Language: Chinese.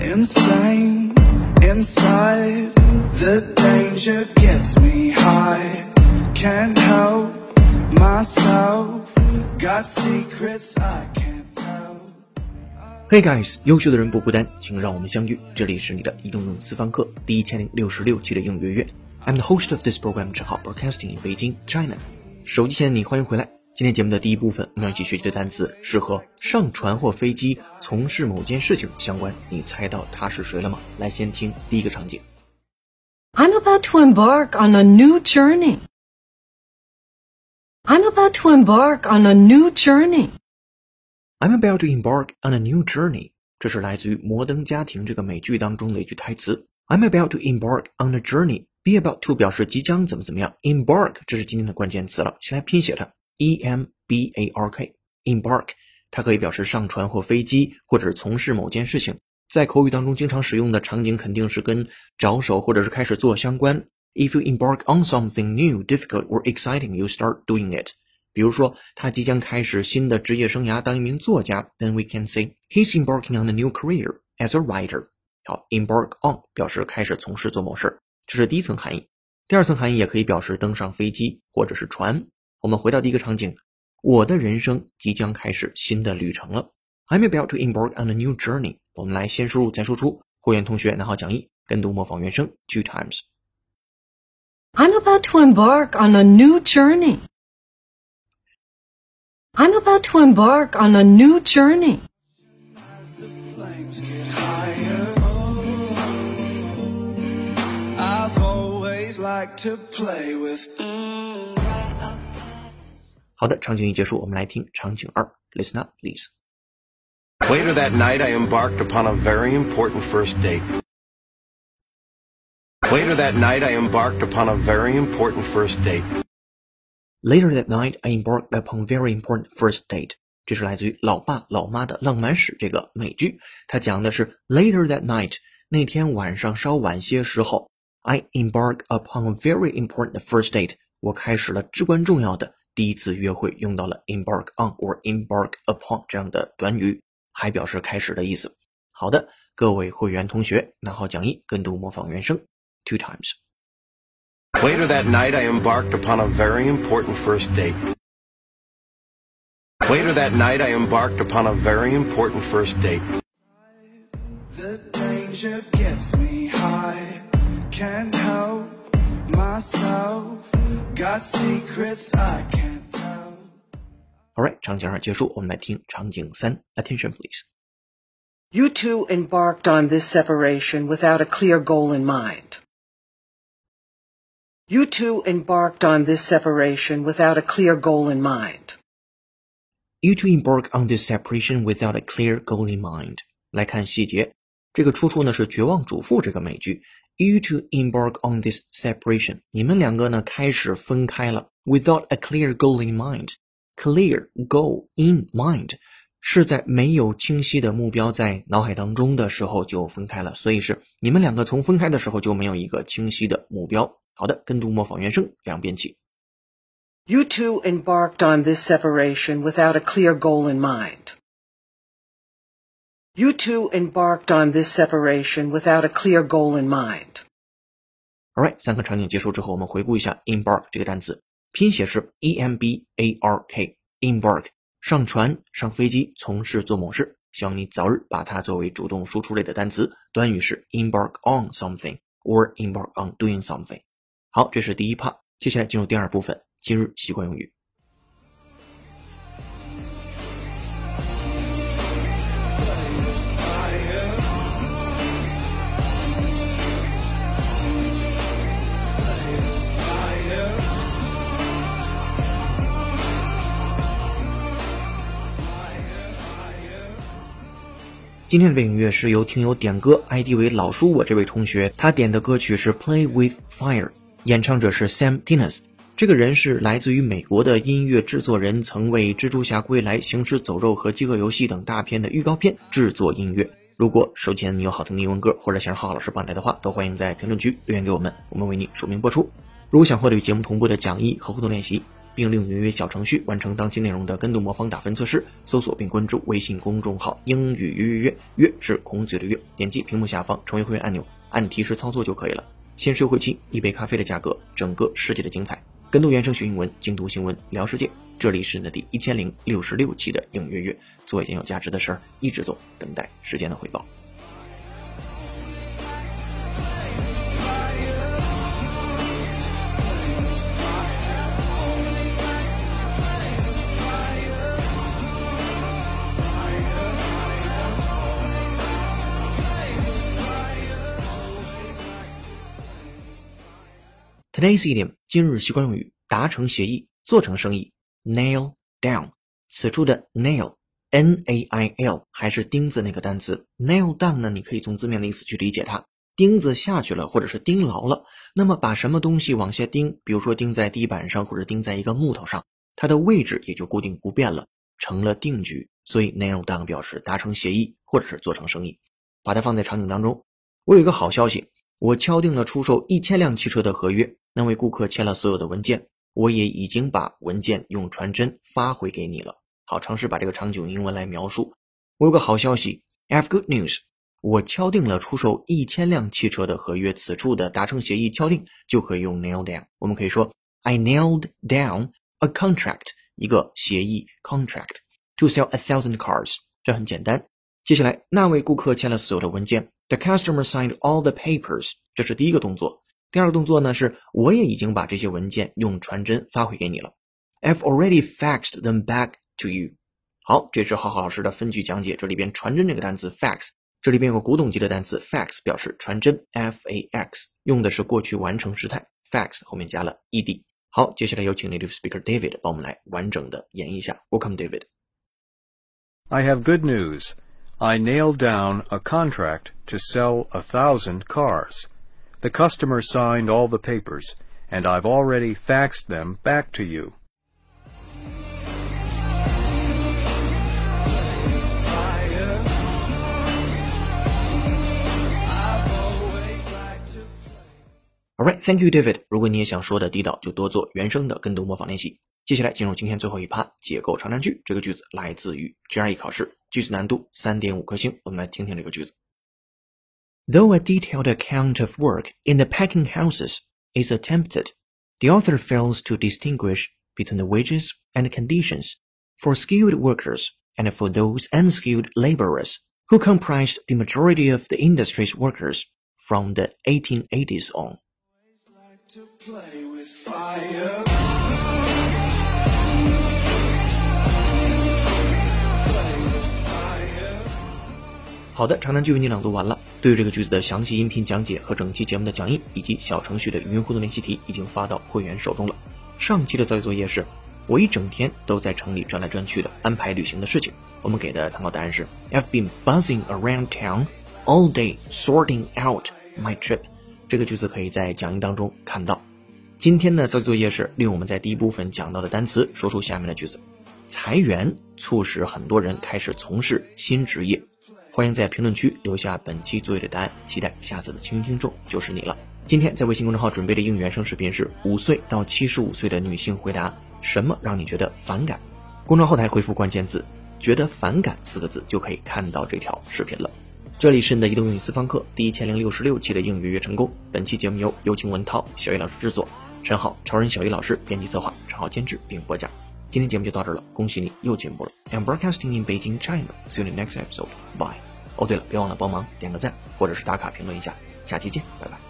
Insane inside, the danger gets me high. Can't help myself, got secrets I can't tell. Hey guys，优秀的人不孤单，请让我们相遇。这里是你的移动用私房课第一千零六十六期的英语月。I'm the host of this program，正好 broadcasting in Beijing, China。 手机前的你，欢迎回来。今天节目的第一部分，我们要一起学习的单词是和上船或飞机从事某件事情相关。你猜到他是谁了吗？来，先听第一个场景。I'm about to embark on a new journey. I'm about to embark on a new journey. I'm about to embark on a new journey。这是来自于《摩登家庭》这个美剧当中的一句台词。I'm about to embark on a journey。Be about to 表示即将怎么怎么样，embark 这是今天的关键词了。先来拼写它，e m b a r k。embark 它可以表示上船或飞机，或者是从事某件事情。在口语当中经常使用的场景肯定是跟着手或者是开始做相关。If you embark on something new, difficult or exciting, you start doing it. 比如说，他即将开始新的职业生涯，当一名作家。Then we can say he's embarking on a new career as a writer. 好，embark on 表示开始从事做某事儿，这是第一层含义。第二层含义也可以表示登上飞机或者是船。我们回到第一个场景，我的人生即将开始新的旅程了。I'm about to embark on a new journey. 我们来先输入再输出。会员同学拿好讲义，跟读模仿原声 two times。I'm about to embark on a new journey. I'm about to embark on a new journey. always liked to play with 好的，场景一结束，我们来听场景二。Listen up, please. Later that night, I embarked upon a very important first date. Later that night, I embarked upon a very important first date. Later that night, I embarked upon very important first date. 这是来自于《老爸老妈的浪漫史》这个美剧，它讲的是 later that night 那天晚上稍晚些时候 ，I embarked upon a very important first date。我开始了至关重要的第一次约会，用到了 embark on or embark upon 这样的短语，还表示开始的意思。好的，各位会员同学，拿好讲义，跟读模仿原声 two times。 Later that night, I embarked upon a very important first date. Later that night, I embarked upon a very important first date. the danger gets me high. Can't help myself. Got secrets I can't tell. Alright，场景二结束，我们来听场景三，Attention please。 You two embarked on this separation without a clear goal in mind. You two embarked on this separation without a clear goal in mind. You to embark on this separation without a clear goal in mind。来看细节，这个出处呢是《绝望主妇》这个美剧。 You to embark on this separation，你们两个呢开始分开了，without a clear goal in mind。Clear goal in mind 是在没有清晰的目标在脑海当中的时候就分开了，所以是你们两个从分开的时候就没有一个清晰的目标。好的，跟读模仿原声，两遍起。 You two embarked on this separation without a clear goal in mind. You two embarked on this separation without a clear goal in mind. All right，三个场景结束之后，我们回顾一下 embark 这个单词，拼写是 e m b a r k，embark 上船、上飞机、从事做某事。希望你早日把它作为主动输出类的单词。短语是 embark on something or embark on doing something。好，这是第一 part，接下来进入第二部分，今日习惯用语。今天的背景乐是由听友点歌，ID 为老叔我这位同学，他点的歌曲是《Play with Fire》，演唱者是 Sam Tinas。这个人是来自于美国的音乐制作人，曾为《蜘蛛侠归来》《行尸走肉》和《饥饿游戏》等大片的预告片制作音乐。如果手前你有好听的英文歌，或者想让浩浩老师帮你带的话，都欢迎在评论区留言给我们，我们为你署名播出。如果想获得与节目同步的讲义和互动练习，并利用约约小程序完成当期内容的跟读模仿打分测试。搜索并关注微信公众号“英语约约约”，约是孔子的约。点击屏幕下方成为会员按钮，按提示操作就可以了。限时优惠期，一杯咖啡的价格，整个世界的精彩。跟读原声学英文，精读新闻聊世界。这里是你的第一千零六十六期的英语约约，做一件有价值的事儿，一直做，等待时间的回报。Today's idiom 今日习惯用语达成协议做成生意 nail down 此处的 nail n a i l 还是钉子那个单词 nail down 呢？你可以从字面的意思去理解它，钉子下去了或者是钉牢了。那么把什么东西往下钉，比如说钉在地板上或者钉在一个木头上，它的位置也就固定不变了，成了定局。所以 nail down 表示达成协议或者是做成生意。把它放在场景当中，我有一个好消息，我敲定了出售一千辆汽车的合约。那位顾客签了所有的文件，我也已经把文件用传真发回给你了。好，尝试把这个场景英文来描述。我有个好消息，I have good news。我敲定了出售一千辆汽车的合约，此处的达成协议敲定就可以用 nail down。我们可以说 I nailed down a contract，一个协议 contract to sell a thousand cars。这很简单。接下来，那位顾客签了所有的文件，the customer signed all the papers。这是第一个动作。第二个动作呢，是我也已经把这些文件用传真发回给你了。I've already faxed them back to you。好，这是浩浩老师的分句讲解。这里边传真这个单词 fax，这里边有个古董级的单词 fax，表示传真 f a x，用的是过去完成时态 fax 后面加了 e d。好，接下来有请 native speaker David 帮我们来完整的演绎一下。Welcome David。I have good news. I nailed down a contract to sell a thousand cars. The customer signed all the papers, and I've already faxed them back to you. Alright, thank you, David. 如果你也想说的地道，就多做原声的跟读模仿练习。 接下来进入今天最后一趴，解构长难句。这个句子来自于 GRE 考试，句子难度三点五颗星。我们来听听这个句子。Though a detailed account of work in the packing houses is attempted, the author fails to distinguish between the wages and conditions for skilled workers and for those unskilled laborers who comprised the majority of the industry's workers from the 1880s on. 好的，长难句为你朗读完了。对于这个句子的详细音频讲解和整期节目的讲义，以及小程序的语音互动练习题，已经发到会员手中了。上期的造句作业是，我一整天都在城里转来转去的安排旅行的事情。我们给的参考答案是，I've been buzzing around town all day sorting out my trip。这个句子可以在讲义当中看到。今天的造句作业是利用我们在第一部分讲到的单词，说出下面的句子：裁员促使很多人开始从事新职业。欢迎在评论区留下本期作业的答案，期待下次的倾听众就是你了。今天在微信公众号准备的应原声视频是五岁到七十五岁的女性回答什么让你觉得反感？公众号台回复关键字“觉得反感”四个字就可以看到这条视频了。这里是你的移动英语私房课第一千零六十六期的英语约成功。本期节目由有请文涛、小雨老师制作，陈浩、超人小雨老师编辑策划，陈浩监制并播讲。今天节目就到这儿了，恭喜你又进步了。I'm broadcasting in Beijing, China. See you in the next episode. Bye. 哦，对了，别忘了帮忙点个赞，或者是打卡评论一下。下期见，拜拜。